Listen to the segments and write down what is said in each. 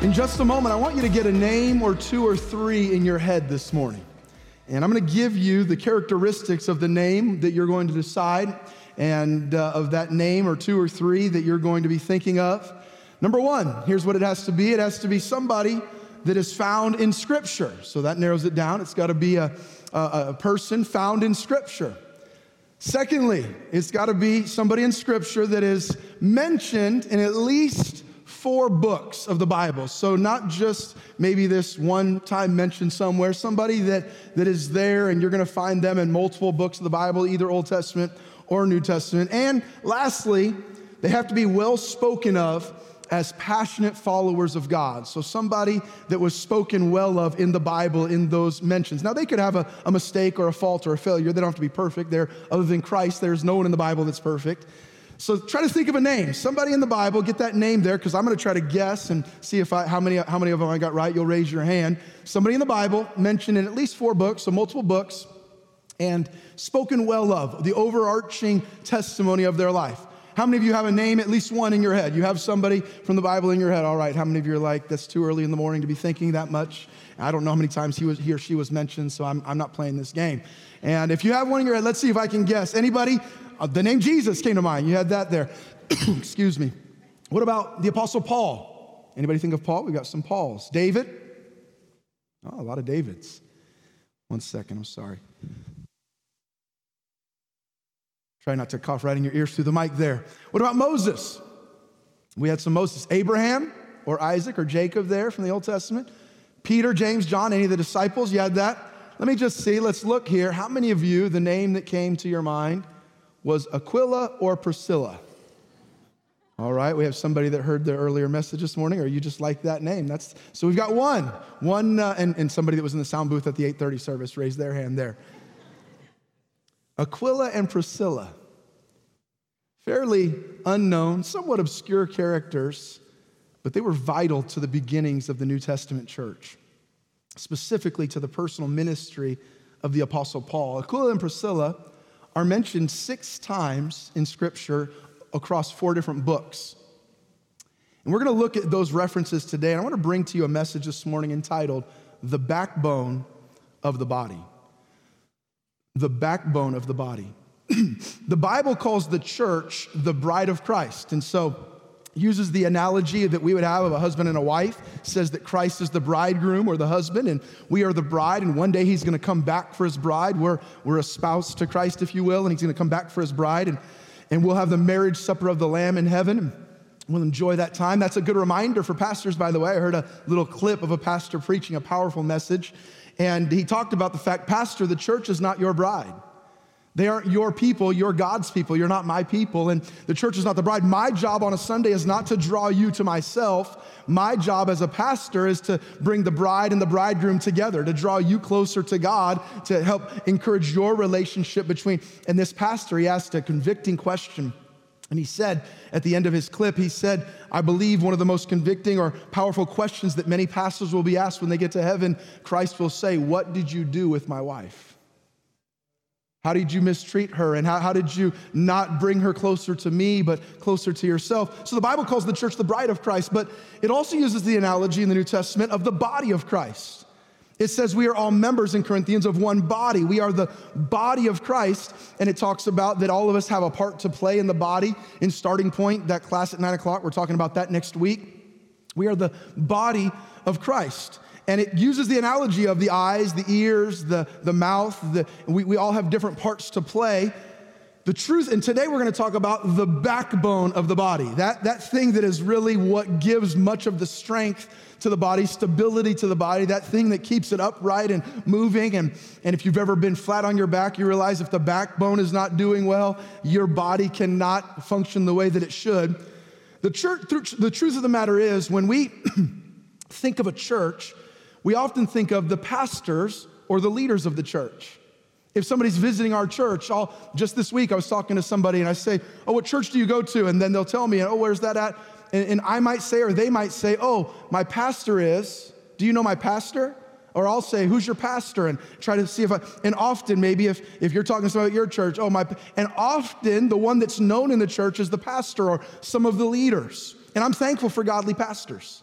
In just a moment, I want you to get a name or two or three in your head this morning. And I'm going to give you the characteristics of the name that you're going to decide, and uh, of that name or two or three that you're going to be thinking of. Number one, here's what it has to be it has to be somebody that is found in Scripture. So that narrows it down. It's got to be a, a, a person found in Scripture. Secondly, it's got to be somebody in Scripture that is mentioned in at least four books of the Bible. So, not just maybe this one time mentioned somewhere, somebody that, that is there and you're going to find them in multiple books of the Bible, either Old Testament or New Testament. And lastly, they have to be well spoken of as passionate followers of God. So, somebody that was spoken well of in the Bible in those mentions. Now, they could have a, a, mistake or a fault or a failure. They don't have to be perfect. They're, other than Christ, there's no one in the Bible that's perfect. So try to think of a name. Somebody in the Bible, get that name there, because I'm going to try to guess and see if I, how, many, how many of them I got right. You'll raise your hand. Somebody in the Bible mentioned in at least four books, so multiple books, and spoken well of, the overarching testimony of their life. How many of you have a name, at least one in your head? You have somebody from the Bible in your head. All right. How many of you are like, that's too early in the morning to be thinking that much? I don't know how many times he, was, he or she was mentioned, so I'm, I'm not playing this game. And if you have one in your head, let's see if I can guess. Anybody? Uh, the name Jesus came to mind. You had that there. Excuse me. What about the Apostle Paul? Anybody think of Paul? We've got some Pauls. David? Oh, a lot of Davids. One second, I'm sorry. Try not to cough right in your ears through the mic there. What about Moses? We had some Moses. Abraham or Isaac or Jacob there from the Old Testament. Peter, James, John, any of the disciples? You had that? Let me just see. Let's look here. How many of you, the name that came to your mind was Aquila or Priscilla? All right, we have somebody that heard the earlier message this morning, or you just like that name. That's so we've got one, one, uh, and, and somebody that was in the sound booth at the 8:30 service raised their hand there. Aquila and Priscilla, fairly unknown, somewhat obscure characters, but they were vital to the beginnings of the New Testament church, specifically to the personal ministry of the Apostle Paul. Aquila and Priscilla are mentioned six times in Scripture across four different books. And we're going to look at those references today. And I want to bring to you a message this morning entitled The Backbone of the Body. The backbone of the body. the Bible calls the church the bride of Christ. And so, uses the analogy that we would have of a husband and a wife, says that Christ is the bridegroom or the husband, and we are the bride, and one day he's gonna come back for his bride. We're, we're a spouse to Christ, if you will, and he's gonna come back for his bride, and, and we'll have the marriage supper of the Lamb in heaven. We'll enjoy that time. That's a good reminder for pastors, by the way. I heard a little clip of a pastor preaching a powerful message, and he talked about the fact, Pastor, the church is not your bride. They aren't your people, you're God's people. You're not my people, and the church is not the bride. My job on a Sunday is not to draw you to myself. My job as a pastor is to bring the bride and the bridegroom together, to draw you closer to God, to help encourage your relationship between. And this pastor, he asked a convicting question. And he said at the end of his clip, he said, I believe one of the most convicting or powerful questions that many pastors will be asked when they get to heaven, Christ will say, What did you do with my wife? How did you mistreat her? And how, how did you not bring her closer to me, but closer to yourself? So the Bible calls the church the bride of Christ, but it also uses the analogy in the New Testament of the body of Christ. It says we are all members in Corinthians of one body. We are the body of Christ. And it talks about that all of us have a part to play in the body. In starting point, that class at nine o'clock, we're talking about that next week. We are the body of Christ. And it uses the analogy of the eyes, the ears, the, the mouth. The, we, we all have different parts to play. The truth, and today we're going to talk about the backbone of the body. That, that thing that is really what gives much of the strength to the body, stability to the body, that thing that keeps it upright and moving. And, and if you've ever been flat on your back, you realize if the backbone is not doing well, your body cannot function the way that it should. The, church, the truth of the matter is, when we think of a church, we often think of the pastors or the leaders of the church. If somebody's visiting our church, I'll, just this week I was talking to somebody and I say, Oh, what church do you go to? And then they'll tell me, Oh, where's that at? And, and I might say, or they might say, Oh, my pastor is. Do you know my pastor? Or I'll say, who's your pastor? And try to see if I, and often maybe if, if you're talking about your church, oh my, and often the one that's known in the church is the pastor or some of the leaders. And I'm thankful for godly pastors.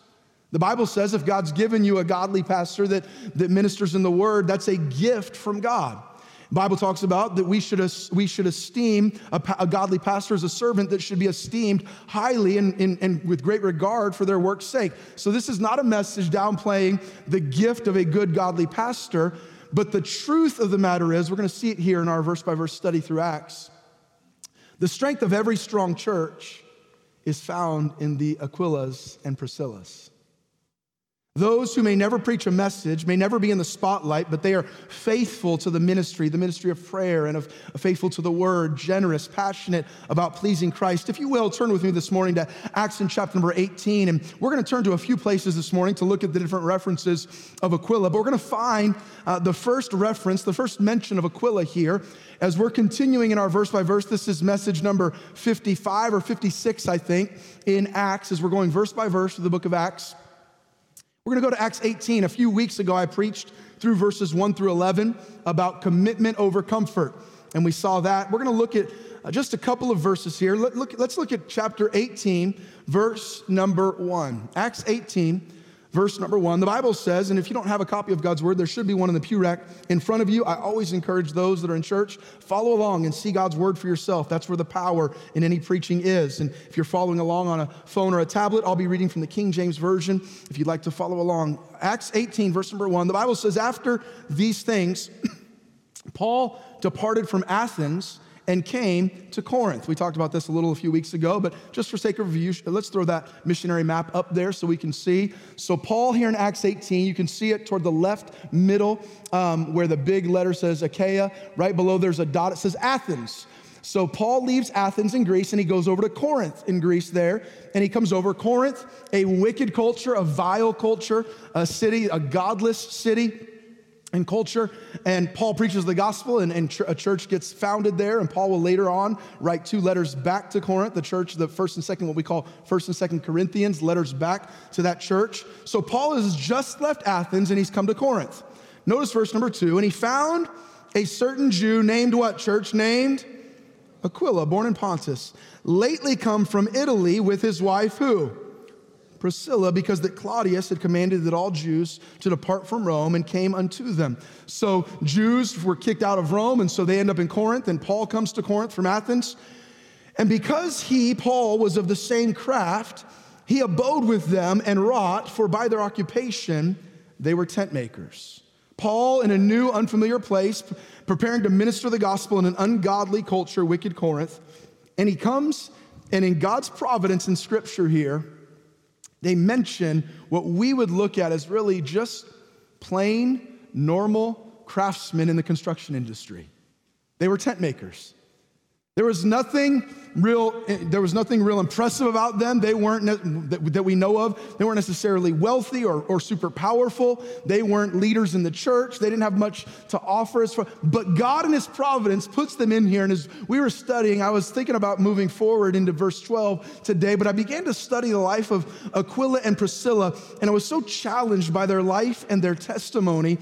The Bible says if God's given you a godly pastor that, that ministers in the word, that's a gift from God. The Bible talks about that we should, we should esteem a, a godly pastor as a servant that should be esteemed highly and, and, and with great regard for their work's sake. So, this is not a message downplaying the gift of a good godly pastor, but the truth of the matter is, we're going to see it here in our verse by verse study through Acts. The strength of every strong church is found in the Aquilas and Priscillas. Those who may never preach a message, may never be in the spotlight, but they are faithful to the ministry, the ministry of prayer, and of faithful to the word, generous, passionate about pleasing Christ. If you will, turn with me this morning to Acts in chapter number 18. And we're going to turn to a few places this morning to look at the different references of Aquila. But we're going to find uh, the first reference, the first mention of Aquila here. As we're continuing in our verse by verse, this is message number 55 or 56, I think, in Acts, as we're going verse by verse through the book of Acts. We're going to go to Acts 18. A few weeks ago, I preached through verses 1 through 11 about commitment over comfort. And we saw that. We're going to look at uh, just a couple of verses here. Let, let's look at chapter 18, verse number 1. Acts 18, verse number one. The Bible says, and if you don't have a copy of God's word, there should be one in the pew rack in front of you. I always encourage those that are in church, follow along and see God's word for yourself. That's where the power in any preaching is. And if you're following along on a phone or a tablet, I'll be reading from the King James Version if you'd like to follow along. Acts 18, verse number one. The Bible says, after these things, Paul departed from Athens and came to Corinth. We talked about this a little a few weeks ago, but just for sake of review, let's throw that missionary map up there so we can see. So, Paul here in Acts 18, you can see it toward the left middle um, where the big letter says Achaia. Right below there's a dot, it says Athens. So Paul leaves Athens in Greece and he goes over to Corinth in Greece there. And he comes over Corinth, a wicked culture, a vile culture, a city, a godless city and culture. And Paul preaches the gospel, and, and, a church gets founded there. And Paul will later on write two letters back to Corinth, the church, the first and second, what we call first and second Corinthians, letters back to that church. So Paul has just left Athens and he's come to Corinth. Notice verse number two. And he found a certain Jew named what church? Named Aquila, born in Pontus, lately come from Italy with his wife, who? Priscilla because that Claudius had commanded that all Jews to depart from Rome and came unto them. So Jews were kicked out of Rome, and so they end up in Corinth, and Paul comes to Corinth from Athens. And because he, Paul, was of the same craft, he abode with them and wrought, for by their occupation they were tent makers. Paul, in a new, unfamiliar place, preparing to minister the gospel in an ungodly culture, wicked Corinth, and he comes, and in God's providence in scripture here, they mention what we would look at as really just plain, normal craftsmen in the construction industry. They were tent makers. There was nothing real, there was nothing real impressive about them. They weren't, that we know of, they weren't necessarily wealthy or, or super powerful. They weren't leaders in the church. They didn't have much to offer us. far, but God in his providence puts them in here. And as we were studying, I was thinking about moving forward into verse 12 today, but I began to study the life of Aquila and Priscilla, and I was so challenged by their life and their testimony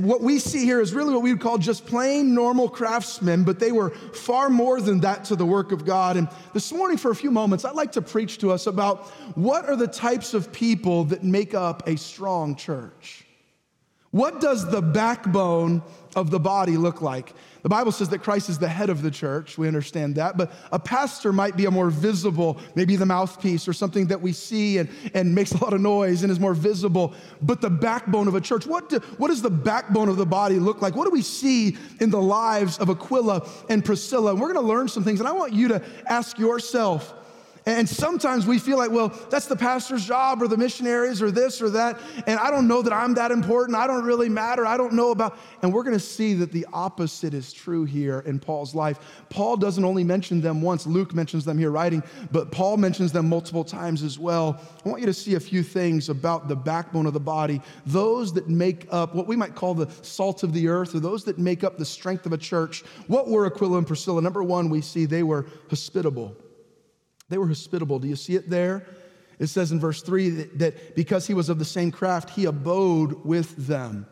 what we see here is really what we would call just plain normal craftsmen, but they were far more than that to the work of God. And this morning, for a few moments, I'd like to preach to us about what are the types of people that make up a strong church. What does the backbone of the body look like? The Bible says that Christ is the head of the church. We understand that. But a pastor might be a more visible, maybe the mouthpiece or something that we see and, and makes a lot of noise and is more visible. But the backbone of a church, what, do, what does the backbone of the body look like? What do we see in the lives of Aquila and Priscilla? And we're going to learn some things. And I want you to ask yourself, And sometimes we feel like, well, that's the pastor's job or the missionaries or this or that. And I don't know that I'm that important. I don't really matter. I don't know about. And we're going to see that the opposite is true here in Paul's life. Paul doesn't only mention them once, Luke mentions them here writing, but Paul mentions them multiple times as well. I want you to see a few things about the backbone of the body, those that make up what we might call the salt of the earth, or those that make up the strength of a church. What were Aquila and Priscilla? Number one, we see they were hospitable. They were hospitable. Do you see it there? It says in verse 3 that, that, because he was of the same craft, he abode with them.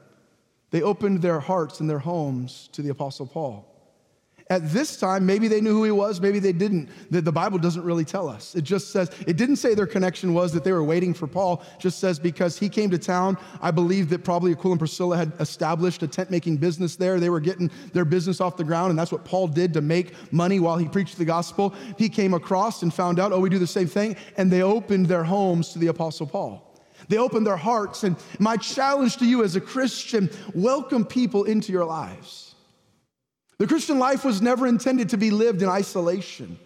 They opened their hearts and their homes to the Apostle Paul. At this time, maybe they knew who he was, maybe they didn't. The, the, Bible doesn't really tell us. It just says, it didn't say their connection was that they were waiting for Paul. Just says because he came to town, I believe that probably Aquila and Priscilla had established a tent making business there. They were getting their business off the ground, and that's what Paul did to make money while he preached the gospel. He came across and found out, oh, we do the same thing, and they opened their homes to the Apostle Paul. They opened their hearts. And my challenge to you as a Christian, welcome people into your lives. The Christian life was never intended to be lived in isolation.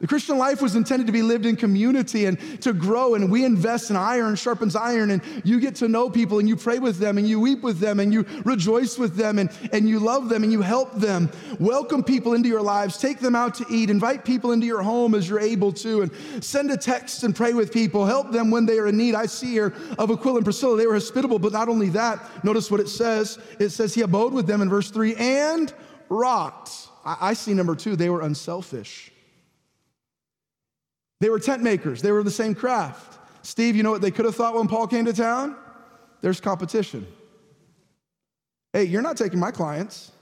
The Christian life was intended to be lived in community and to grow, and we invest in iron sharpens iron, and you get to know people, and you pray with them, and you weep with them, and you rejoice with them, and, and you love them, and you help them. Welcome people into your lives, take them out to eat, invite people into your home as you're able to, and send a text and pray with people, help them when they are in need. I see here of Aquila and Priscilla, they were hospitable, but not only that, notice what it says. It says he abode with them in verse 3 and wrought. I, I see number two, they were unselfish. They were tent makers, they were the same craft. Steve, you know what they could have thought when Paul came to town? There's competition. Hey, you're not taking my clients.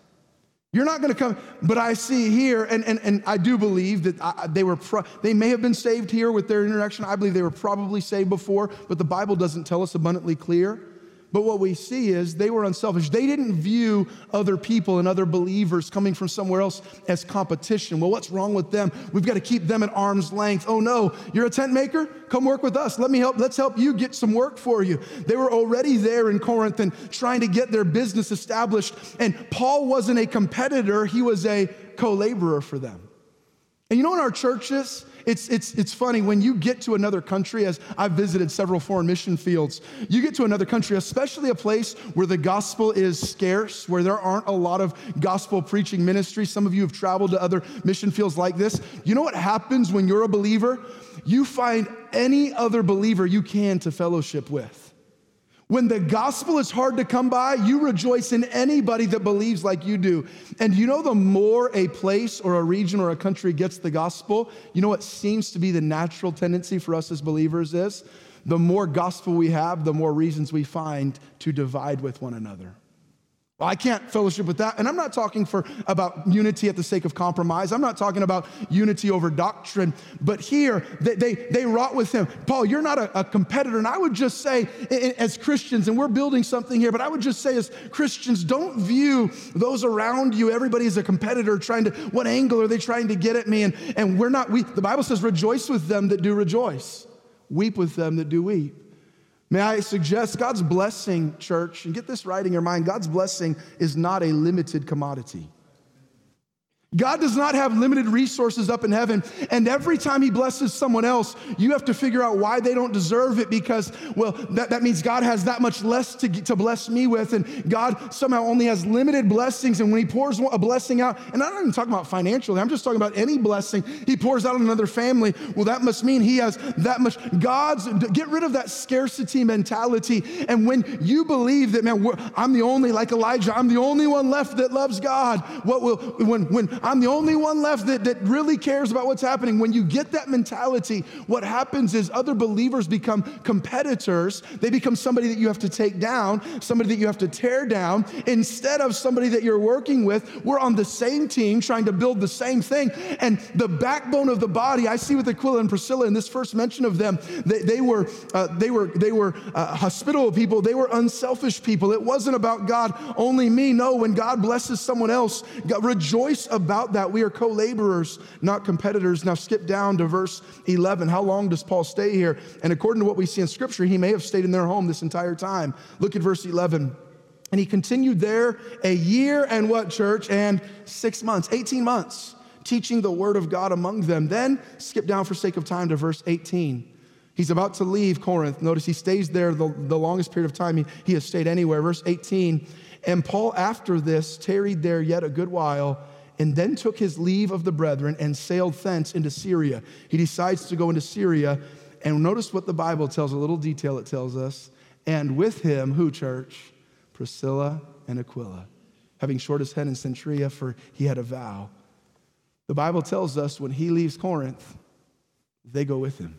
You're not going to come, but I see here, and, and, and I do believe that I, they were, pro, they may have been saved here with their interaction. I believe they were probably saved before, but the Bible doesn't tell us abundantly clear. But what we see is they were unselfish. They didn't view other people and other believers coming from somewhere else as competition. Well, what's wrong with them? We've got to keep them at arm's length. Oh no, you're a tent maker? Come work with us. Let me help. Let's help you get some work for you. They were already there in Corinth and trying to get their business established. And Paul wasn't a competitor, he was a co laborer for them. And you know, in our churches, it's, it's, it's funny when you get to another country, as I've visited several foreign mission fields, you get to another country, especially a place where the gospel is scarce, where there aren't a lot of gospel preaching ministries. Some of you have traveled to other mission fields like this. You know what happens when you're a believer? You find any other believer you can to fellowship with. When the gospel is hard to come by, you rejoice in anybody that believes like you do. And you know, the more a place or a region or a country gets the gospel, you know what seems to be the natural tendency for us as believers is? The more gospel we have, the more reasons we find to divide with one another. Well, I can't fellowship with that. And I'm not talking for about unity at the sake of compromise. I'm not talking about unity over doctrine. But here, they, they, they wrought with him. Paul, you're not a, a competitor. And I would just say, as Christians, and we're building something here, but I would just say, as Christians, don't view those around you, everybody is a competitor trying to, what angle are they trying to get at me? And, and we're not, we, the Bible says, rejoice with them that do rejoice, weep with them that do weep. May I suggest God's blessing, church, and get this right in your mind God's blessing is not a limited commodity. God does not have limited resources up in heaven. And every time He blesses someone else, you have to figure out why they don't deserve it because, well, that, that means God has that much less to, to bless me with. And God somehow only has limited blessings. And when He pours a blessing out, and I'm not even talking about financially, I'm just talking about any blessing He pours out on another family. Well, that must mean He has that much. God's, get rid of that scarcity mentality. And when you believe that, man, I'm the only, like Elijah, I'm the only one left that loves God, what will, when, when I'm the only one left that, that really cares about what's happening. When you get that mentality, what happens is other believers become competitors. They become somebody that you have to take down, somebody that you have to tear down, instead of somebody that you're working with. We're on the same team trying to build the same thing. And the backbone of the body, I see with Aquila and Priscilla in this first mention of them, they, they were, uh, they were, they were uh, hospitable people, they were unselfish people. It wasn't about God, only me. No, when God blesses someone else, God, rejoice about about that. We are co laborers, not competitors. Now, skip down to verse 11. How long does Paul stay here? And according to what we see in Scripture, he may have stayed in their home this entire time. Look at verse 11. And he continued there a year and what, church? And six months, 18 months teaching the word of God among them. Then skip down for sake of time to verse 18. He's about to leave Corinth. Notice he stays there the, the longest period of time he, he has stayed anywhere. Verse 18. And Paul, after this, tarried there yet a good while and then took his leave of the brethren and sailed thence into Syria. He decides to go into Syria. And notice what the Bible tells, a little detail it tells us. And with him, who, church? Priscilla and Aquila, having short his head in Cenchrea, for he had a vow. The Bible tells us when he leaves Corinth, they go with him.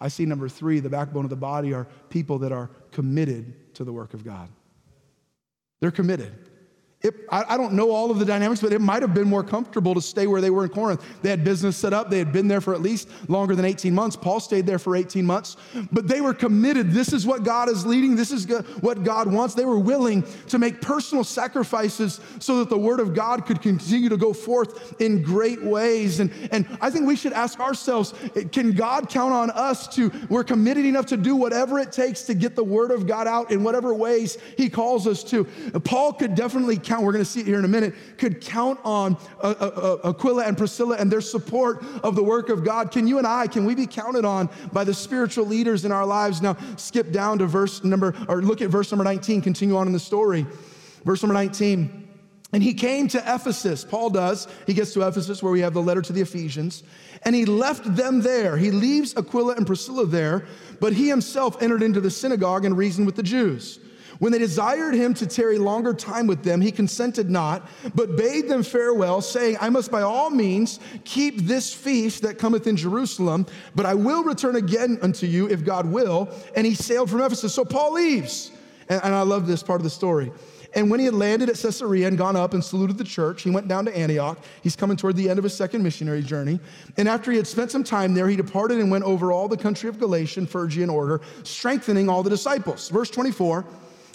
I see number three, the backbone of the body are people that are committed to the work of God. They're committed. It, I, I, don't know all of the dynamics, but it might have been more comfortable to stay where they were in Corinth. They had business set up. They had been there for at least longer than 18 months. Paul stayed there for 18 months, but they were committed. This is what God is leading. This is what God wants. They were willing to make personal sacrifices so that the word of God could continue to go forth in great ways. And, and I think we should ask ourselves, can God count on us to, we're committed enough to do whatever it takes to get the word of God out in whatever ways he calls us to. Paul could definitely count count, we're going to see it here in a minute, could count on uh, uh, uh, Aquila and Priscilla and their support of the work of God. Can you and I, can we be counted on by the spiritual leaders in our lives? Now, skip down to verse number, or look at verse number 19, continue on in the story. Verse number 19. And he came to Ephesus. Paul does. He gets to Ephesus where we have the letter to the Ephesians. And he left them there. He leaves Aquila and Priscilla there, but he himself entered into the synagogue and reasoned with the Jews. When they desired him to tarry longer time with them, he consented not, but bade them farewell, saying, I must by all means keep this feast that cometh in Jerusalem, but I will return again unto you if God will. And he sailed from Ephesus. So Paul leaves. And, I love this part of the story. And when he had landed at Caesarea and gone up and saluted the church, he went down to Antioch. He's coming toward the end of his second missionary journey. And after he had spent some time there, he departed and went over all the country of Galatia, and Phrygia, and order, strengthening all the disciples. Verse 24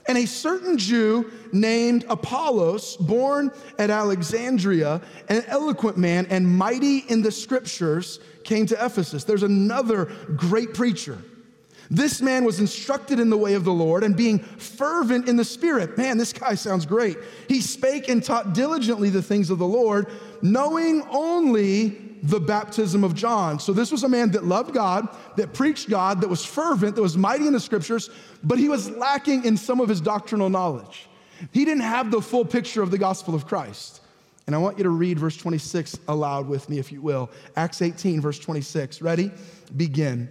and a certain Jew named Apollos, born at Alexandria, an eloquent man and mighty in the scriptures, came to Ephesus. There's another great preacher. This man was instructed in the way of the Lord and being fervent in the spirit. Man, this guy sounds great. He spake and taught diligently the things of the Lord, knowing only the baptism of John. So this was a man that loved God, that preached God, that was fervent, that was mighty in the scriptures, but he was lacking in some of his doctrinal knowledge. He didn't have the full picture of the gospel of Christ. And I want you to read verse 26 aloud with me, if you will. Acts 18, verse 26. Ready? Begin.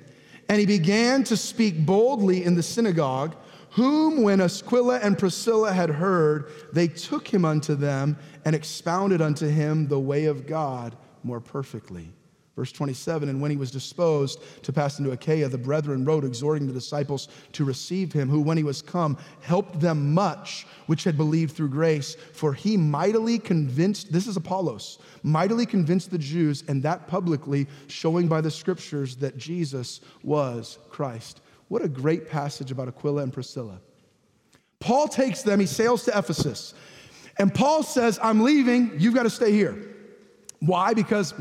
And he began to speak boldly in the synagogue, whom, when Aquila and Priscilla had heard, they took him unto them and expounded unto him the way of God more perfectly. Verse 27 And when he was disposed to pass into Achaia, the brethren wrote, exhorting the disciples to receive him, who, when he was come, helped them much which had believed through grace. For he mightily convinced, this is Apollos, mightily convinced the Jews, and that publicly, showing by the scriptures that Jesus was Christ. What a great passage about Aquila and Priscilla. Paul takes them, he sails to Ephesus, and Paul says, I'm leaving, you've got to stay here. Why? Because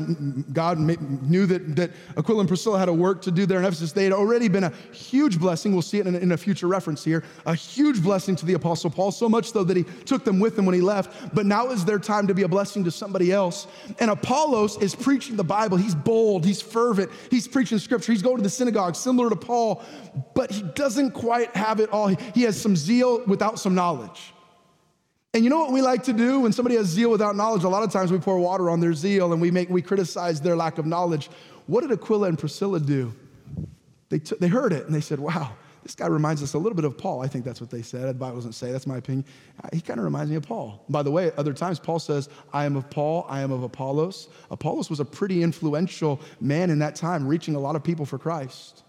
God knew that, that Aquila and Priscilla had a work to do there in Ephesus. They had already been a huge blessing. We'll see it in a, in a future reference here. A huge blessing to the Apostle Paul, so much so that he took them with him when he left. But now is their time to be a blessing to somebody else. And Apollos is preaching the Bible. He's bold, he's fervent, he's preaching scripture, he's going to the synagogue, similar to Paul, but he doesn't quite have it all. He has some zeal without some knowledge. And you know what we like to do when somebody has zeal without knowledge? A lot of times we pour water on their zeal and we make we criticize their lack of knowledge. What did Aquila and Priscilla do? They, t- they heard it and they said, Wow, this guy reminds us a little bit of Paul. I think that's what they said. The Bible doesn't say, that's my opinion. Uh, he kind of reminds me of Paul. By the way, other times Paul says, I am of Paul, I am of Apollos. Apollos was a pretty influential man in that time, reaching a lot of people for Christ.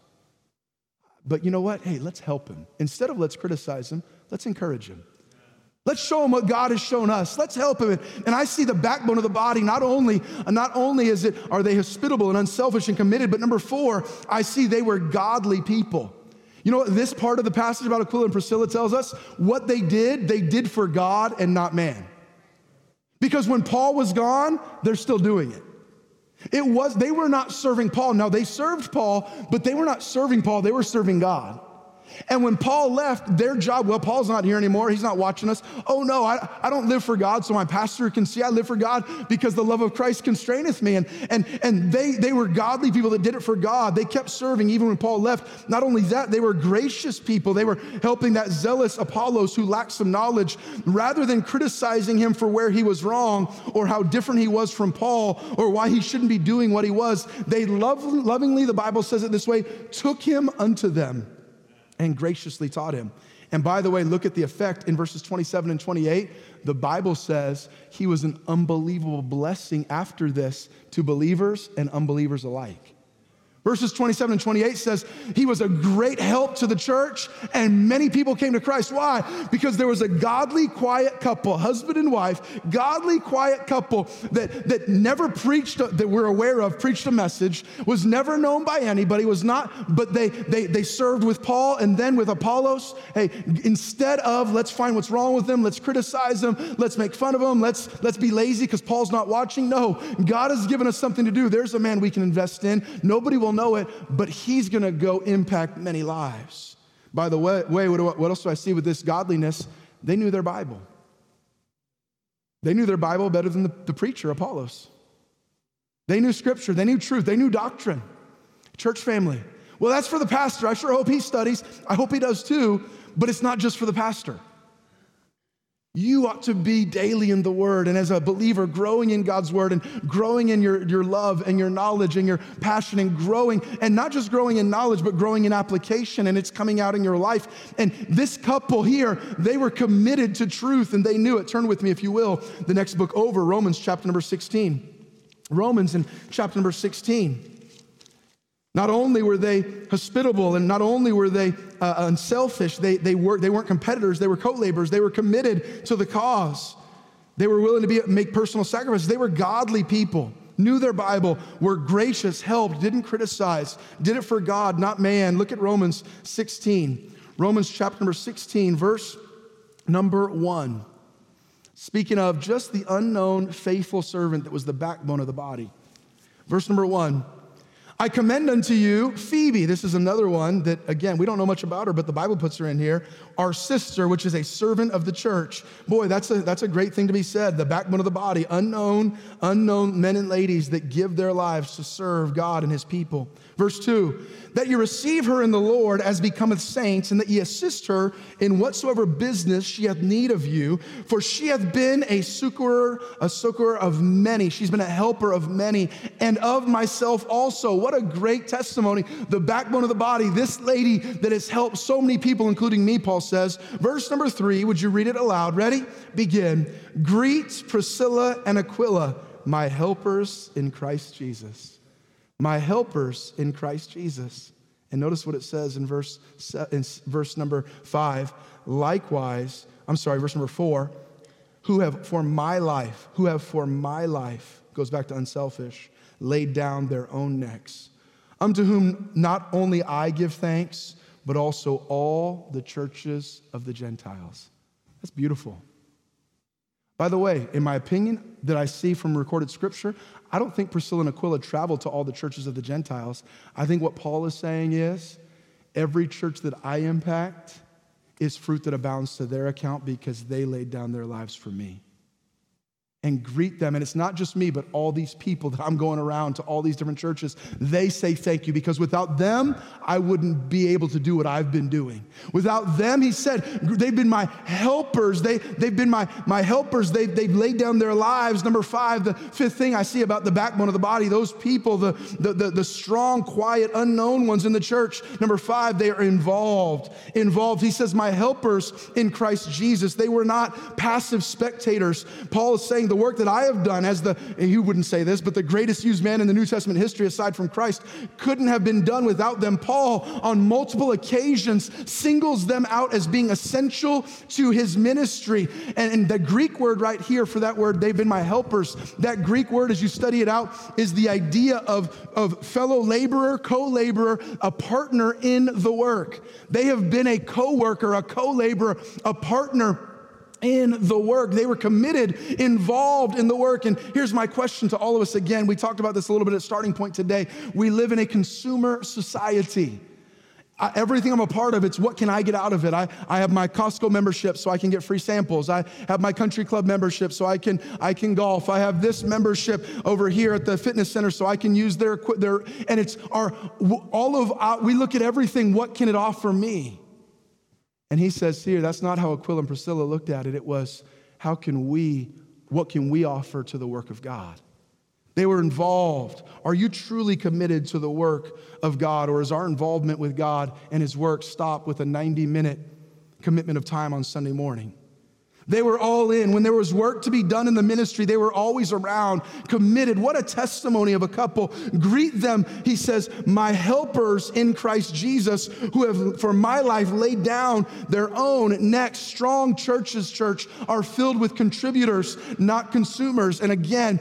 But you know what? Hey, let's help him. Instead of let's criticize him, let's encourage him. Let's show him what God has shown us. Let's help him. And I see the backbone of the body. Not only, not only is it are they hospitable and unselfish and committed, but number four, I see they were godly people. You know what this part of the passage about Aquila and Priscilla tells us? What they did, they did for God and not man. Because when Paul was gone, they're still doing it. It was, they were not serving Paul. Now they served Paul, but they were not serving Paul, they were serving God. And when Paul left, their job, well, Paul's not here anymore. He's not watching us. Oh, no, I, I don't live for God so my pastor can see I live for God because the love of Christ constraineth me. And, and, and they, they were godly people that did it for God. They kept serving even when Paul left. Not only that, they were gracious people. They were helping that zealous Apollos who lacked some knowledge. Rather than criticizing him for where he was wrong or how different he was from Paul or why he shouldn't be doing what he was, they lovingly, the Bible says it this way, took him unto them and graciously taught him. And by the way, look at the effect in verses 27 and 28. The Bible says he was an unbelievable blessing after this to believers and unbelievers alike. Verses 27 and 28 says, He was a great help to the church, and many people came to Christ. Why? Because there was a godly, quiet couple, husband and wife, godly, quiet couple that, that never preached, that we're aware of, preached a message, was never known by anybody, was not, but they, they, they served with Paul and then with Apollos. Hey, instead of let's find what's wrong with them, let's criticize them, let's make fun of them, let's, let's be lazy because Paul's not watching. No, God has given us something to do. There's a man we can invest in. Nobody will know it, but he's going to go impact many lives. By the way, what, what else do I see with this godliness? They knew their Bible. They knew their Bible better than the, the preacher, Apollos. They knew scripture, they knew truth, they knew doctrine. Church family. Well, that's for the pastor. I sure hope he studies. I hope he does too, but it's not just for the pastor. You ought to be daily in the Word and as a believer, growing in God's Word and growing in your, your love and your knowledge and your passion and growing, and not just growing in knowledge, but growing in application and it's coming out in your life. And this couple here, they were committed to truth and they knew it. Turn with me, if you will, the next book over, Romans chapter number 16. Romans in chapter number 16. Not only were they hospitable and not only were they uh, unselfish, they, they, were, they weren't competitors, they were co laborers, they were committed to the cause. They were willing to be, make personal sacrifices. They were godly people, knew their Bible, were gracious, helped, didn't criticize, did it for God, not man. Look at Romans 16. Romans chapter number 16, verse number 1. Speaking of just the unknown faithful servant that was the backbone of the body. Verse number 1. I commend unto you Phoebe. This is another one that, again, we don't know much about her, but the Bible puts her in here. Our sister, which is a servant of the church. Boy, that's a, that's a great thing to be said. The backbone of the body, unknown, unknown men and ladies that give their lives to serve God and his people. Verse 2 that you receive her in the Lord as becometh saints, and that ye assist her in whatsoever business she hath need of you. For she hath been a succorer, a succorer of many. She's been a helper of many, and of myself also. What a great testimony. The backbone of the body, this lady that has helped so many people, including me, Paul says. Verse number three, would you read it aloud? Ready? Begin. Greet Priscilla and Aquila, my helpers in Christ Jesus my helpers in Christ Jesus. And notice what it says in verse, in verse number five. Likewise, I'm sorry, verse number four, who have for my life, who have for my life, goes back to unselfish, laid down their own necks, unto whom not only I give thanks, but also all the churches of the Gentiles. That's beautiful. By the way, in my opinion, that I see from recorded scripture, I don't think Priscilla and Aquila traveled to all the churches of the Gentiles. I think what Paul is saying is every church that I impact is fruit that abounds to their account because they laid down their lives for me and greet them. And it's not just me, but all these people that I'm going around to all these different churches. They say thank you because without them, I wouldn't be able to do what I've been doing. Without them, he said, they've been my helpers. They, they've been my, my helpers. They, they've laid down their lives. Number five, the fifth thing I see about the backbone of the body, those people, the, the, the, the strong, quiet, unknown ones in the church. Number five, they are involved. Involved. He says, my helpers in Christ Jesus. They were not passive spectators. Paul is saying, the work that I have done as the, you wouldn't say this, but the greatest used man in the New Testament history aside from Christ couldn't have been done without them. Paul, on multiple occasions, singles them out as being essential to his ministry. And, and the Greek word right here for that word, they've been my helpers. That Greek word, as you study it out, is the idea of, of fellow laborer, co laborer, a partner in the work. They have been a co worker, a co laborer, a partner in the work. They were committed, involved in the work. And here's my question to all of us again. We talked about this a little bit at starting point today. We live in a consumer society. I, everything I'm a part of, it's what can I get out of it? I, I have my Costco membership so I can get free samples. I have my country club membership so I can, I can golf. I have this membership over here at the fitness center so I can use their, their and it's our, all of, our, we look at everything, what can it offer me? And he says here, that's not how Aquila and Priscilla looked at it. It was, how can we, what can we offer to the work of God? They were involved. Are you truly committed to the work of God, or is our involvement with God and His work stop with a 90 minute commitment of time on Sunday morning? They were all in. When there was work to be done in the ministry, they were always around, committed. What a testimony of a couple. Greet them, he says, my helpers in Christ Jesus, who have for my life laid down their own. Next, strong churches, church, are filled with contributors, not consumers. And again,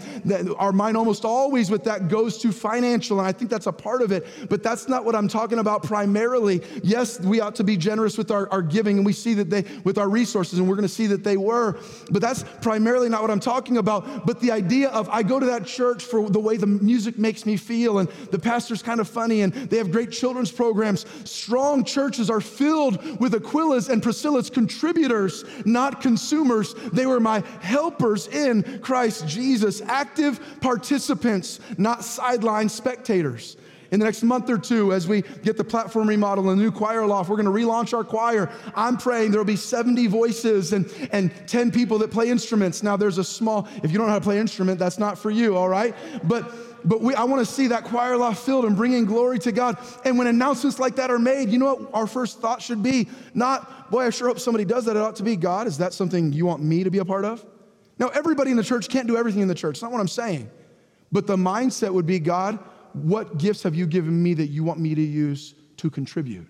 our mind almost always with that goes to financial, and I think that's a part of it, but that's not what I'm talking about primarily. Yes, we ought to be generous with our, our giving, and we see that they, with our resources, and we're going to see that they were. But that's primarily not what I'm talking about. But the idea of I go to that church for the way the music makes me feel, and the pastor's kind of funny, and they have great children's programs. Strong churches are filled with Aquila's and Priscilla's contributors, not consumers. They were my helpers in Christ Jesus, active participants, not sideline spectators in the next month or two as we get the platform remodel and the new choir loft. We're going to relaunch our choir. I'm praying there will be 70 voices and, and 10 people that play instruments. Now, there's a small, if you don't know how to play instrument, that's not for you, all right? But but we, I want to see that choir loft filled and bringing glory to God. And when announcements like that are made, you know what our first thought should be? Not, boy, I sure hope somebody does that. It ought to be God. Is that something you want me to be a part of? Now, everybody in the church can't do everything in the church. It's not what I'm saying. But the mindset would be God, what gifts have you given me that you want me to use to contribute?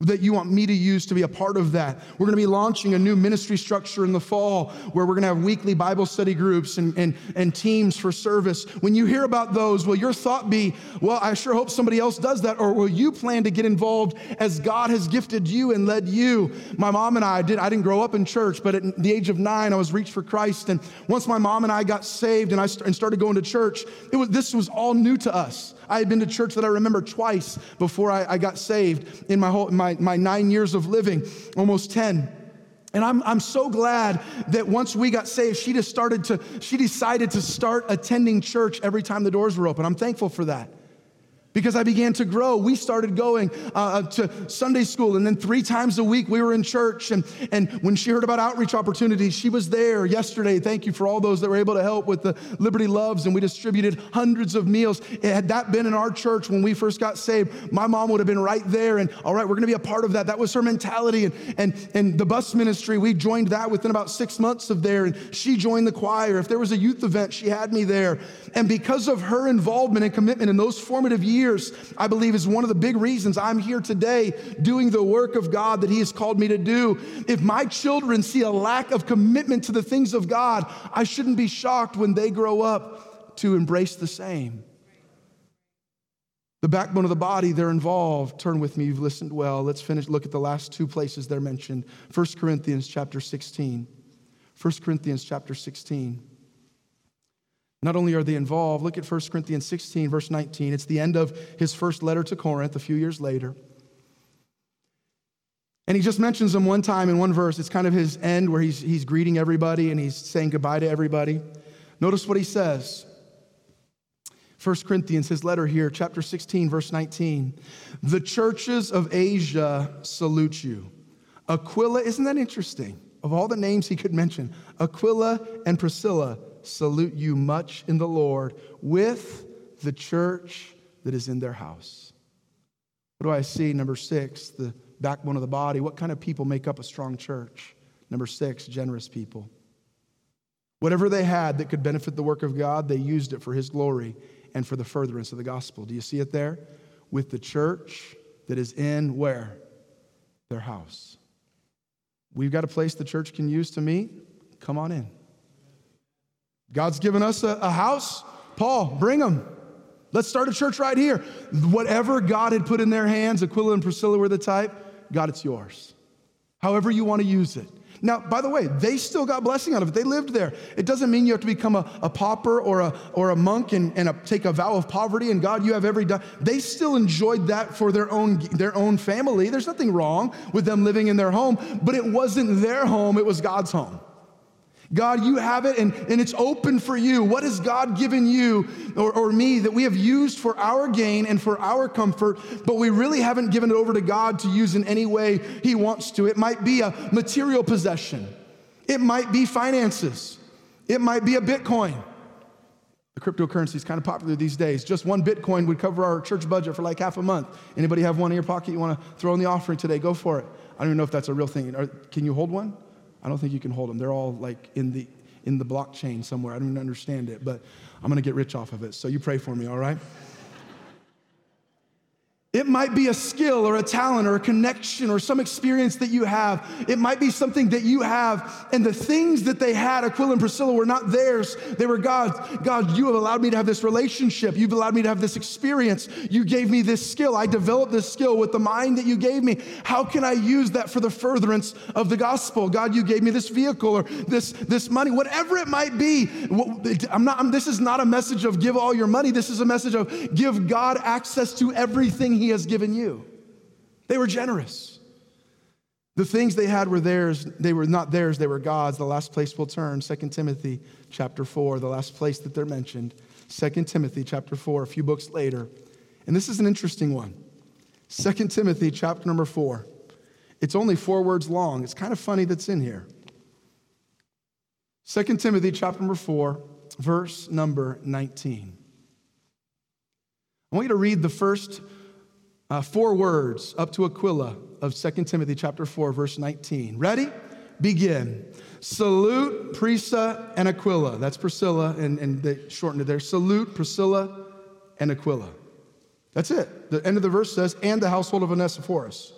That you want me to use to be a part of that. We're going to be launching a new ministry structure in the fall where we're going to have weekly Bible study groups and, and, and teams for service. When you hear about those, will your thought be, well, I sure hope somebody else does that? Or will you plan to get involved as God has gifted you and led you? My mom and I did, I didn't grow up in church, but at the age of nine, I was reached for Christ. And once my mom and I got saved and I st- and started going to church, it was, this was all new to us. I had been to church that I remember twice before I, I got saved in my whole my, my nine years of living, almost 10. And I'm, I'm so glad that once we got saved, she just started to, she decided to start attending church every time the doors were open. I'm thankful for that because I began to grow. We started going uh, uh, to Sunday school, and then three times a week we were in church. And, and when she heard about outreach opportunities, she was there yesterday. Thank you for all those that were able to help with the Liberty Loves, and we distributed hundreds of meals. Had that been in our church when we first got saved, my mom would have been right there. And all right, we're going to be a part of that. That was her mentality. And, and, and the bus ministry, we joined that within about six months of there, and she joined the choir. If there was a youth event, she had me there. And because of her involvement and commitment in those formative years, years, I believe is one of the big reasons I'm here today doing the work of God that He has called me to do. If my children see a lack of commitment to the things of God, I shouldn't be shocked when they grow up to embrace the same. The backbone of the body, they're involved. Turn with me, you've listened well. Let's finish, look at the last two places they're mentioned. 1 Corinthians chapter 16. 1 Corinthians chapter 16. Not only are they involved, look at 1 Corinthians 16, verse 19. It's the end of his first letter to Corinth a few years later. And he just mentions them one time in one verse. It's kind of his end where he's, he's greeting everybody and he's saying goodbye to everybody. Notice what he says. 1 Corinthians, his letter here, chapter 16, verse 19. The churches of Asia salute you. Aquila, isn't that interesting? Of all the names he could mention, Aquila and Priscilla salute you much in the Lord with the church that is in their house. What do I see? Number six, the backbone of the body. What kind of people make up a strong church? Number six, generous people. Whatever they had that could benefit the work of God, they used it for His glory and for the furtherance of the gospel. Do you see it there? With the church that is in where? Their house. We've got a place the church can use to meet. Come on in. God's given us a, a house. Paul, bring them. Let's start a church right here. Whatever God had put in their hands, Aquila and Priscilla were the type, God, it's yours. However you want to use it. Now, by the way, they still got blessing out of it. They lived there. It doesn't mean you have to become a, a pauper or a, or a monk and, and a, take a vow of poverty and God, you have every. They still enjoyed that for their own, their own family. There's nothing wrong with them living in their home, but it wasn't their home, it was God's home. God, you have it and, and it's open for you. What has God given you or, or me that we have used for our gain and for our comfort, but we really haven't given it over to God to use in any way He wants to? It might be a material possession, it might be finances, it might be a Bitcoin. The cryptocurrency is kind of popular these days. Just one Bitcoin would cover our church budget for like half a month. Anybody have one in your pocket you want to throw in the offering today? Go for it. I don't even know if that's a real thing. Can you hold one? I don't think you can hold them. They're all like in the in the blockchain somewhere. I don't even understand it, but I'm going to get rich off of it. So you pray for me, all right? It might be a skill or a talent or a connection or some experience that you have. It might be something that you have, and the things that they had, Aquila and Priscilla, were not theirs. They were God's. God, you have allowed me to have this relationship. You've allowed me to have this experience. You gave me this skill. I developed this skill with the mind that you gave me. How can I use that for the furtherance of the gospel? God, you gave me this vehicle or this, this money, whatever it might be. I'm not, I'm, this is not a message of give all your money. This is a message of give God access to everything he has given you. They were generous. The things they had were theirs, they were not theirs, they were God's. The last place we'll turn, 2 Timothy chapter 4, the last place that they're mentioned. 2 Timothy chapter 4, a few books later. And this is an interesting one. 2 Timothy chapter number 4. It's only four words long. It's kind of funny that's in here. 2 Timothy chapter number 4, verse number 19. I want you to read the first uh, four words up to Aquila of 2 Timothy chapter 4, verse 19. Ready? Begin. Salute Prisca and Aquila. That's Priscilla, and, and they shortened it there. Salute Priscilla and Aquila. That's it. The end of the verse says, and the household of Onesiphorus.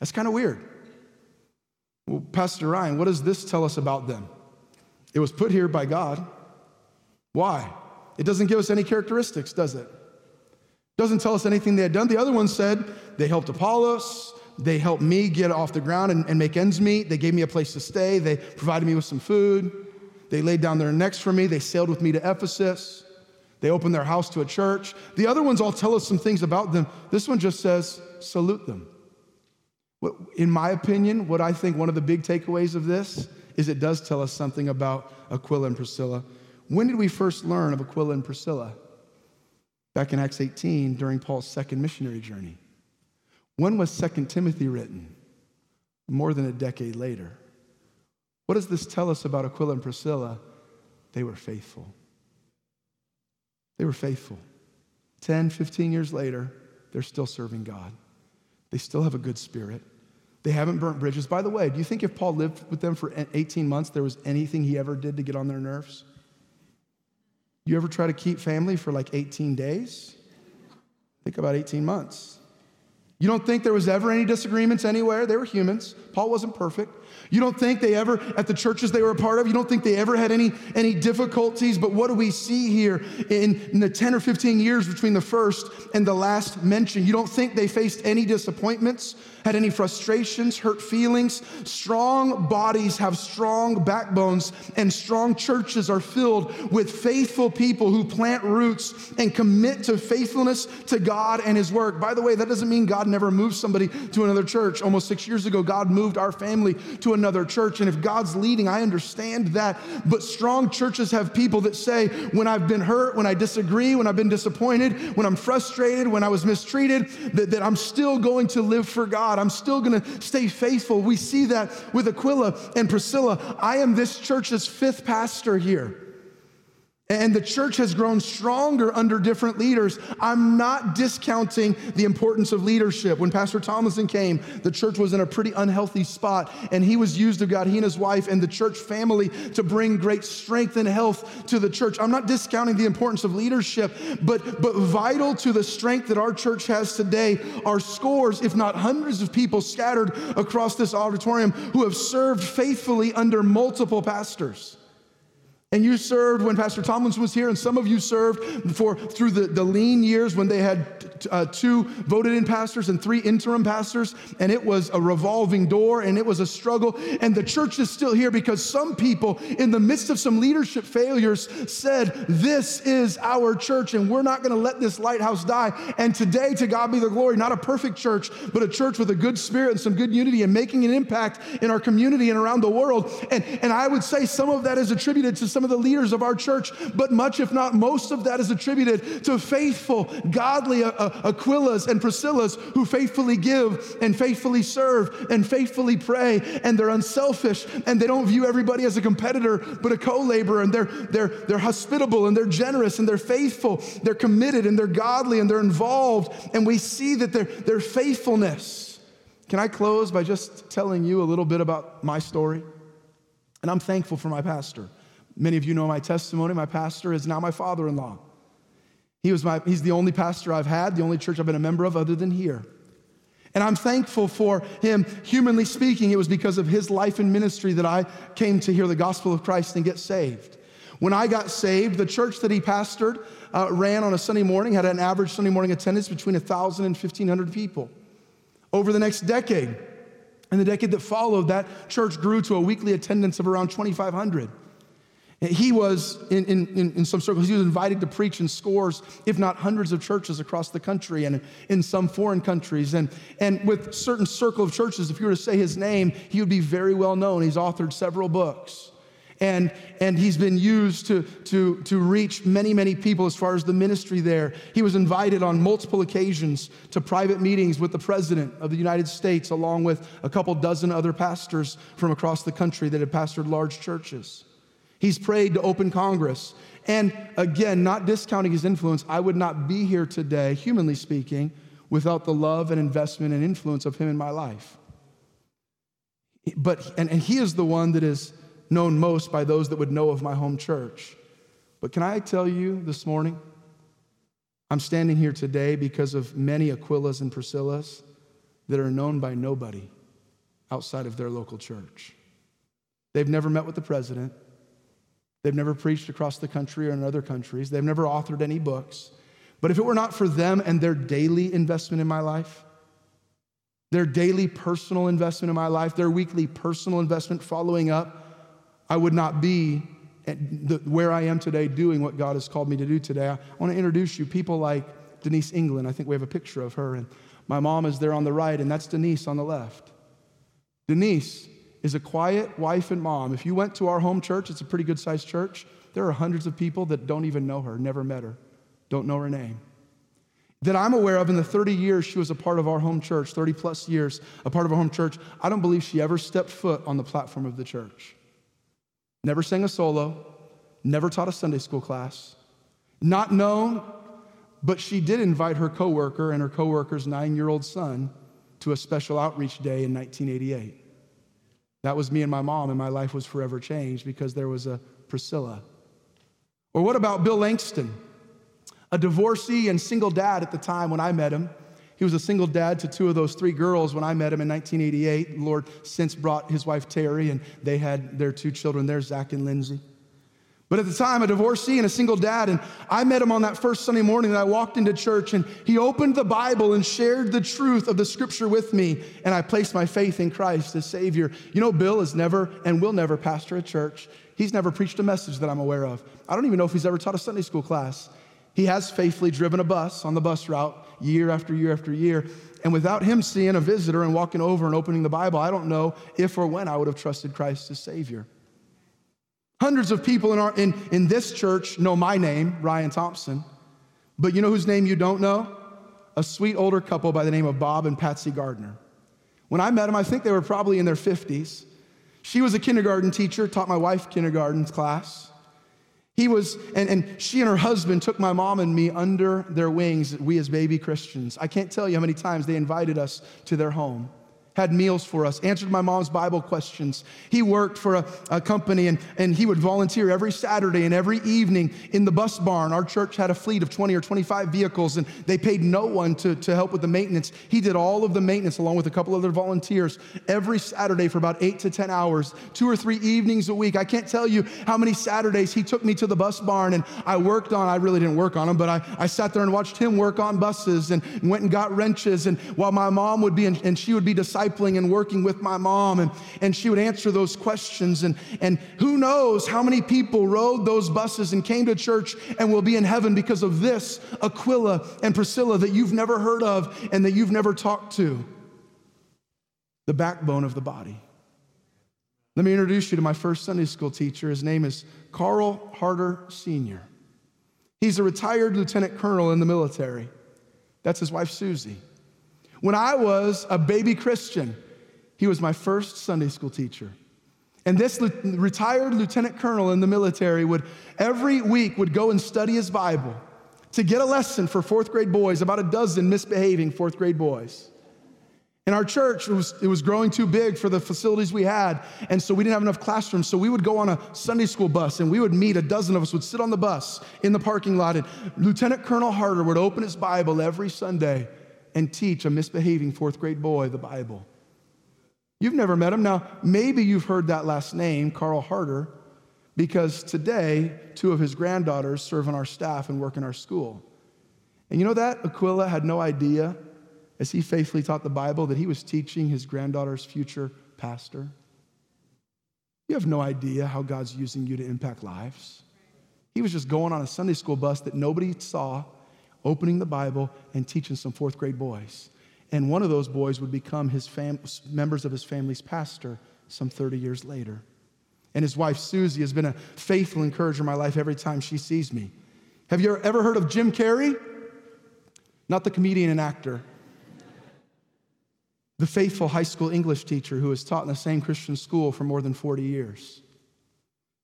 That's kind of weird. Well, Pastor Ryan, what does this tell us about them? It was put here by God. Why? It doesn't give us any characteristics, does it? Doesn't tell us anything they had done. The other one said they helped Apollos, they helped me get off the ground and, and, make ends meet. They gave me a place to stay. They provided me with some food. They laid down their necks for me. They sailed with me to Ephesus. They opened their house to a church. The other ones all tell us some things about them. This one just says, salute them. In my opinion, what I think one of the big takeaways of this is it does tell us something about Aquila and Priscilla. When did we first learn of Aquila and Priscilla? Back in Acts 18 during Paul's second missionary journey. When was 2 Timothy written? More than a decade later. What does this tell us about Aquila and Priscilla? They were faithful. They were faithful. 10, 15 years later, they're still serving God. They still have a good spirit. They haven't burnt bridges. By the way, do you think if Paul lived with them for 18 months, there was anything he ever did to get on their nerves? You ever try to keep family for like 18 days? Think about 18 months. You don't think there was ever any disagreements anywhere? They were humans. Paul wasn't perfect. You don't think they ever, at the churches they were a part of, you don't think they ever had any, any difficulties. But what do we see here in, in the 10 or 15 years between the first and the last mention? You don't think they faced any disappointments, had any frustrations, hurt feelings? Strong bodies have strong backbones, and strong churches are filled with faithful people who plant roots and commit to faithfulness to God and His work. By the way, that doesn't mean God never moved somebody to another church. Almost six years ago, God moved our family to another church. And if God's leading, I understand that. But strong churches have people that say, when I've been hurt, when I disagree, when I've been disappointed, when I'm frustrated, when I was mistreated, that, that I'm still going to live for God. I'm still going to stay faithful. We see that with Aquila and Priscilla. I am this church's fifth pastor here. And the church has grown stronger under different leaders. I'm not discounting the importance of leadership. When Pastor Thomason came, the church was in a pretty unhealthy spot, and he was used of God, he and his wife, and the church family to bring great strength and health to the church. I'm not discounting the importance of leadership, but, but vital to the strength that our church has today are scores, if not hundreds, of people scattered across this auditorium who have served faithfully under multiple pastors. And you served when Pastor Tomlinson was here, and some of you served for through the, the lean years when they had uh, two voted in pastors and three interim pastors, and it was a revolving door and it was a struggle. And the church is still here because some people, in the midst of some leadership failures, said, This is our church, and we're not going to let this lighthouse die. And today, to God be the glory, not a perfect church, but a church with a good spirit and some good unity and making an impact in our community and around the world. And, and I would say some of that is attributed to some some of the leaders of our church, but much, if not most of that, is attributed to faithful, godly uh, uh, Aquilas and Priscillas who faithfully give and faithfully serve and faithfully pray, and they're unselfish and they don't view everybody as a competitor, but a co laborer, and they're, they're, they're hospitable and they're generous and they're faithful, they're committed and they're godly and they're involved, and we see that their, their faithfulness. Can I close by just telling you a little bit about my story? And I'm thankful for my pastor. Many of you know my testimony. My pastor is now my father in law. He was my, he's the only pastor I've had, the only church I've been a member of other than here. And I'm thankful for him. Humanly speaking, it was because of his life and ministry that I came to hear the gospel of Christ and get saved. When I got saved, the church that he pastored uh, ran on a Sunday morning, had an average Sunday morning attendance between 1,000 and 1,500 people. Over the next decade, and the decade that followed, that church grew to a weekly attendance of around 2,500. He was, in, in, in some circles, he was invited to preach in scores, if not hundreds of churches across the country and in some foreign countries. And, and with certain circle of churches, if you were to say his name, he would be very well known. He's authored several books. And, and he's been used to, to, to reach many, many people as far as the ministry there. He was invited on multiple occasions to private meetings with the President of the United States, along with a couple dozen other pastors from across the country that had pastored large churches. He's prayed to open Congress. And again, not discounting his influence, I would not be here today, humanly speaking, without the love and investment and influence of him in my life. But, and, and he is the one that is known most by those that would know of my home church. But can I tell you this morning? I'm standing here today because of many Aquilas and Priscillas that are known by nobody outside of their local church. They've never met with the president. They've never preached across the country or in other countries. They've never authored any books. But if it were not for them and their daily investment in my life, their daily personal investment in my life, their weekly personal investment following up, I would not be where I am today doing what God has called me to do today. I want to introduce you people like Denise England. I think we have a picture of her. And my mom is there on the right, and that's Denise on the left. Denise is a quiet wife and mom. If you went to our home church, it's a pretty good sized church, there are hundreds of people that don't even know her, never met her, don't know her name. That I'm aware of in the 30 years she was a part of our home church, 30 plus years, a part of our home church, I don't believe she ever stepped foot on the platform of the church. Never sang a solo, never taught a Sunday school class, not known, but she did invite her coworker and her coworker's nine year old son to a special outreach day in 1988. That was me and my mom, and my life was forever changed because there was a Priscilla. Or what about Bill Langston, a divorcee and single dad at the time when I met him? He was a single dad to two of those three girls when I met him in 1988. The Lord since brought his wife Terry, and they had their two children there, Zach and Lindsay. But at the time, a divorcee and a single dad, and I met him on that first Sunday morning that I walked into church, and he opened the Bible and shared the truth of the scripture with me, and I placed my faith in Christ as Savior. You know, Bill has never and will never pastor a church. He's never preached a message that I'm aware of. I don't even know if he's ever taught a Sunday school class. He has faithfully driven a bus on the bus route year after year after year. And without him seeing a visitor and walking over and opening the Bible, I don't know if or when I would have trusted Christ as Savior. Hundreds of people in, our, in, in this church know my name, Ryan Thompson. But you know whose name you don't know? A sweet older couple by the name of Bob and Patsy Gardner. When I met them, I think they were probably in their 50s. She was a kindergarten teacher, taught my wife kindergarten class. He was, and, and she and her husband took my mom and me under their wings, we as baby Christians. I can't tell you how many times they invited us to their home. Had meals for us, answered my mom's Bible questions. He worked for a, a, company and, and he would volunteer every Saturday and every evening in the bus barn. Our church had a fleet of 20 or 25 vehicles and they paid no one to, to help with the maintenance. He did all of the maintenance along with a couple other volunteers every Saturday for about eight to 10 hours, two or three evenings a week. I can't tell you how many Saturdays he took me to the bus barn and I worked on, I really didn't work on them, but I, I sat there and watched him work on buses and went and got wrenches. And while my mom would be, in, and she would be deciding discipling and working with my mom, and, and she would answer those questions. And, and who knows how many people rode those buses and came to church and will be in heaven because of this Aquila and Priscilla that you've never heard of and that you've never talked to. The backbone of the body. Let me introduce you to my first Sunday school teacher. His name is Carl Harder Sr. He's a retired lieutenant colonel in the military. That's his wife, Susie. When I was a baby Christian, he was my first Sunday school teacher. And this retired lieutenant colonel in the military would every week would go and study his Bible to get a lesson for fourth grade boys, about a dozen misbehaving fourth grade boys. In our church, it was, it was growing too big for the facilities we had, and so we didn't have enough classrooms. So we would go on a Sunday school bus, and we would meet, a dozen of us would sit on the bus in the parking lot, and Lieutenant Colonel Harder would open his Bible every Sunday and teach a misbehaving fourth grade boy the Bible. You've never met him. Now, maybe you've heard that last name, Carl Harder, because today, two of his granddaughters serve on our staff and work in our school. And you know that? Aquila had no idea, as he faithfully taught the Bible, that he was teaching his granddaughter's future pastor. You have no idea how God's using you to impact lives. He was just going on a Sunday school bus that nobody saw opening the Bible and teaching some fourth grade boys. And one of those boys would become his fam- members of his family's pastor some 30 years later. And his wife, Susie, has been a faithful encourager in my life every time she sees me. Have you ever heard of Jim Carrey? Not the comedian and actor. The faithful high school English teacher who has taught in the same Christian school for more than 40 years.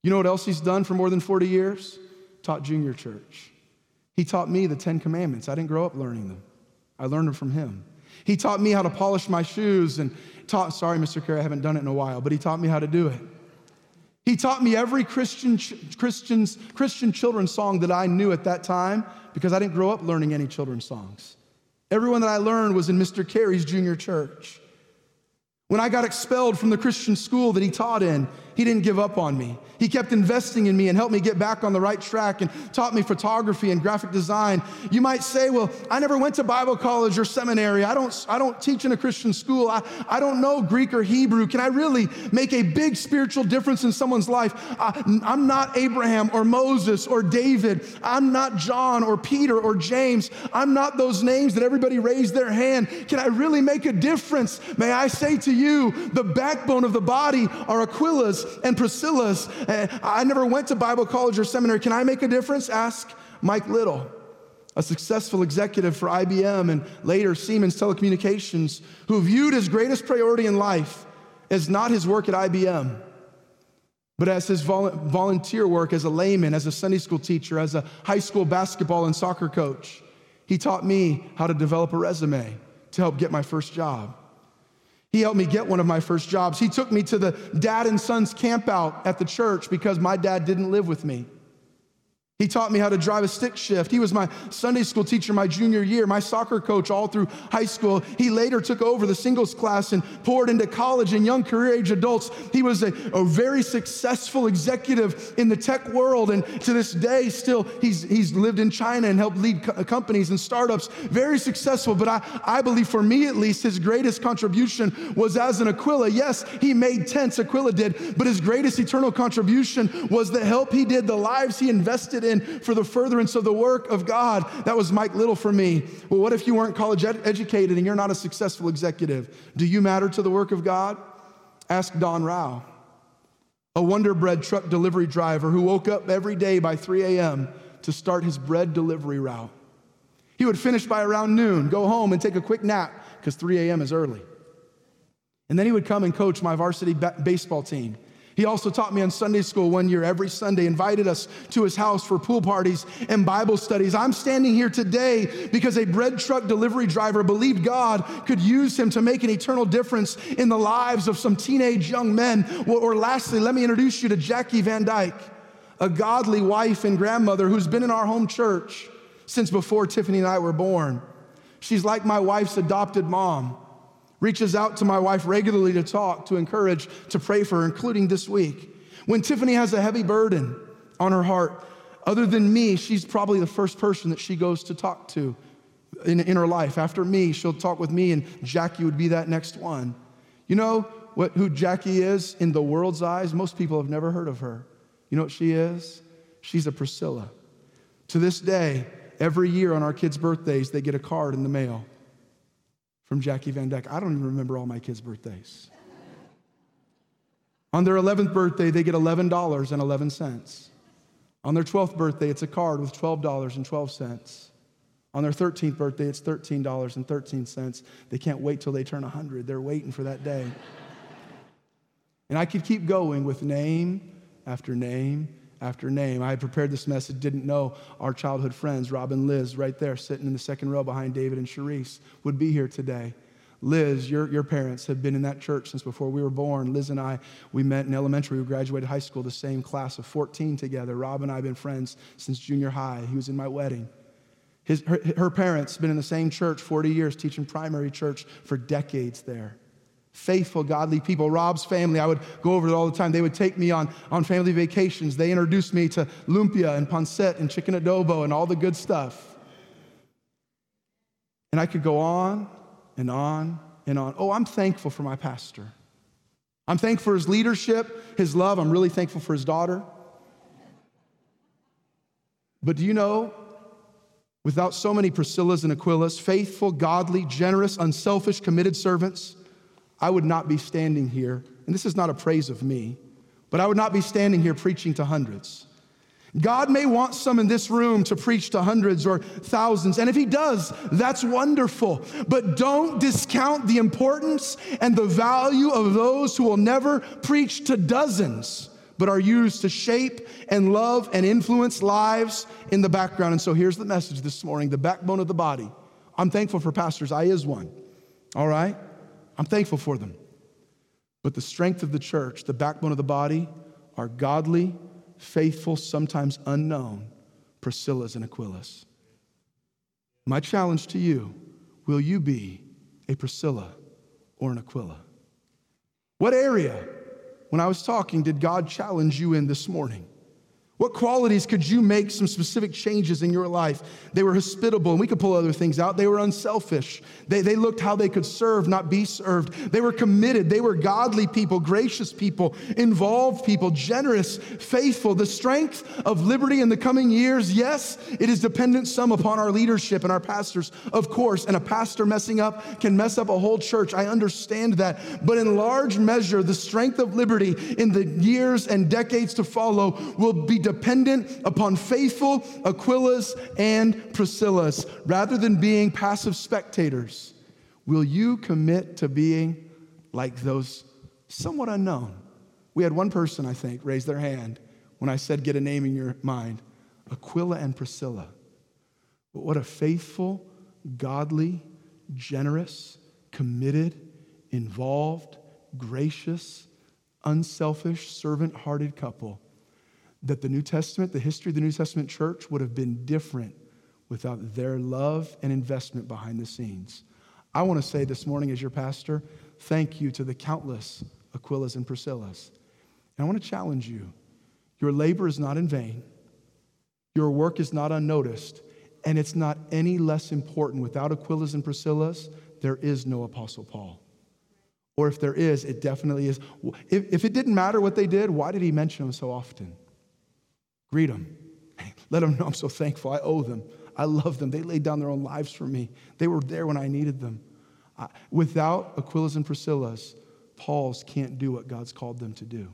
You know what else he's done for more than 40 years? Taught junior church. He taught me the Ten Commandments. I didn't grow up learning them, I learned them from him. He taught me how to polish my shoes and taught, sorry, Mr. Carey, I haven't done it in a while, but he taught me how to do it. He taught me every Christian, Christian's, Christian children's song that I knew at that time because I didn't grow up learning any children's songs. Everyone that I learned was in Mr. Carey's junior church. When I got expelled from the Christian school that he taught in, he didn't give up on me. He kept investing in me and helped me get back on the right track and taught me photography and graphic design. You might say, well, I never went to Bible college or seminary. I don't, I don't teach in a Christian school. I, I don't know Greek or Hebrew. Can I really make a big spiritual difference in someone's life? I, I'm not Abraham or Moses or David. I'm not John or Peter or James. I'm not those names that everybody raised their hand. Can I really make a difference? May I say to you, the backbone of the body are Aquila's and Priscilla's. Uh, I never went to Bible college or seminary. Can I make a difference? Ask Mike Little, a successful executive for IBM and later Siemens Telecommunications, who viewed his greatest priority in life as not his work at IBM, but as his volunteer work as a layman, as a Sunday school teacher, as a high school basketball and soccer coach. He taught me how to develop a resume to help get my first job. He helped me get one of my first jobs. He took me to the dad and sons camp out at the church because my dad didn't live with me. He taught me how to drive a stick shift. He was my Sunday school teacher my junior year, my soccer coach all through high school. He later took over the singles class and poured into college and young career age adults. He was a, a very successful executive in the tech world. And to this day, still, he's, he's lived in China and helped lead co- companies and startups. Very successful. But I, I believe, for me at least, his greatest contribution was as an Aquila. Yes, he made tents, Aquila did, but his greatest eternal contribution was the help he did, the lives he invested in for the furtherance of the work of God. That was Mike Little for me. Well, what if you weren't college ed- educated and you're not a successful executive? Do you matter to the work of God? Ask Don Rao, a Wonder Bread truck delivery driver who woke up every day by 3 a.m. to start his bread delivery route. He would finish by around noon, go home and take a quick nap because 3 a.m. is early. And then he would come and coach my varsity ba- baseball team. He also taught me in Sunday school one year, every Sunday, invited us to his house for pool parties and Bible studies. I'm standing here today because a bread truck delivery driver believed God could use him to make an eternal difference in the lives of some teenage young men. Or, lastly, let me introduce you to Jackie Van Dyke, a godly wife and grandmother who's been in our home church since before Tiffany and I were born. She's like my wife's adopted mom reaches out to my wife regularly to talk, to encourage, to pray for her, including this week. When Tiffany has a heavy burden on her heart, other than me, she's probably the first person that she goes to talk to in, in her life. After me, she'll talk with me, and Jackie would be that next one. You know what, who Jackie is in the world's eyes? Most people have never heard of her. You know what she is? She's a Priscilla. To this day, every year on our kids' birthdays, they get a card in the mail from Jackie Van Dyke. I don't even remember all my kids' birthdays. On their 11th birthday, they get $11.11. On their 12th birthday, it's a card with $12.12. On their 13th birthday, it's $13.13. They can't wait till they turn 100. They're waiting for that day. and I could keep going with name after name after name. I had prepared this message, didn't know our childhood friends, Rob and Liz, right there sitting in the second row behind David and Sharice, would be here today. Liz, your, your parents have been in that church since before we were born. Liz and I, we met in elementary. We graduated high school, the same class of 14 together. Rob and I have been friends since junior high. He was in my wedding. His, her, her parents been in the same church 40 years, teaching primary church for decades there faithful, godly people. Rob's family, I would go over it all the time. They would take me on, on family vacations. They introduced me to lumpia and pancit and chicken adobo and all the good stuff. And I could go on and on and on. Oh, I'm thankful for my pastor. I'm thankful for his leadership, his love. I'm really thankful for his daughter. But do you know, without so many Priscillas and Aquilas, faithful, godly, generous, unselfish, committed servants, I would not be standing here, and this is not a praise of me, but I would not be standing here preaching to hundreds. God may want some in this room to preach to hundreds or thousands, and if He does, that's wonderful. But don't discount the importance and the value of those who will never preach to dozens, but are used to shape and love and influence lives in the background. And so here's the message this morning the backbone of the body. I'm thankful for pastors, I is one, all right? I'm thankful for them. But the strength of the church, the backbone of the body, are godly, faithful, sometimes unknown Priscillas and Aquilas. My challenge to you will you be a Priscilla or an Aquila? What area, when I was talking, did God challenge you in this morning? What qualities could you make some specific changes in your life? They were hospitable, and we could pull other things out. They were unselfish. They, they looked how they could serve, not be served. They were committed. They were godly people, gracious people, involved people, generous, faithful. The strength of liberty in the coming years, yes, it is dependent some upon our leadership and our pastors, of course. And a pastor messing up can mess up a whole church. I understand that. But in large measure, the strength of liberty in the years and decades to follow will be dependent upon faithful Aquilas and Priscillas rather than being passive spectators. Will you commit to being like those somewhat unknown? We had one person, I think, raise their hand when I said, get a name in your mind Aquila and Priscilla. But what a faithful, godly, generous, committed, involved, gracious, unselfish, servant hearted couple that the New Testament, the history of the New Testament church would have been different without their love and investment behind the scenes. I want to say this morning, as your pastor, thank you to the countless Aquilas and Priscillas. And I want to challenge you your labor is not in vain, your work is not unnoticed, and it's not any less important. Without Aquilas and Priscillas, there is no Apostle Paul. Or if there is, it definitely is. If, if it didn't matter what they did, why did he mention them so often? Greet them. Let them know I'm so thankful. I owe them. I love them. They laid down their own lives for me. They were there when I needed them. I, without Aquilas and Priscillas, Paul's can't do what God's called them to do.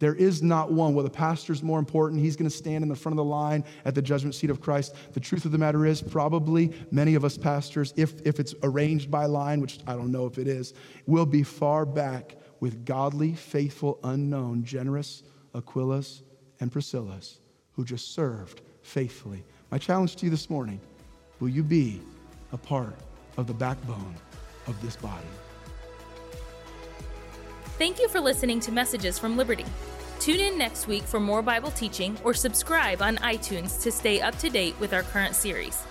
There is not one. Well, the pastor's more important. He's going to stand in the front of the line at the judgment seat of Christ. The truth of the matter is, probably many of us pastors, if, if it's arranged by line, which I don't know if it is, will be far back with godly, faithful, unknown, generous Aquilas and Priscillas who just served faithfully. My challenge to you this morning will you be a part of the backbone of this body? Thank you for listening to Messages from Liberty. Tune in next week for more Bible teaching or subscribe on iTunes to stay up to date with our current series.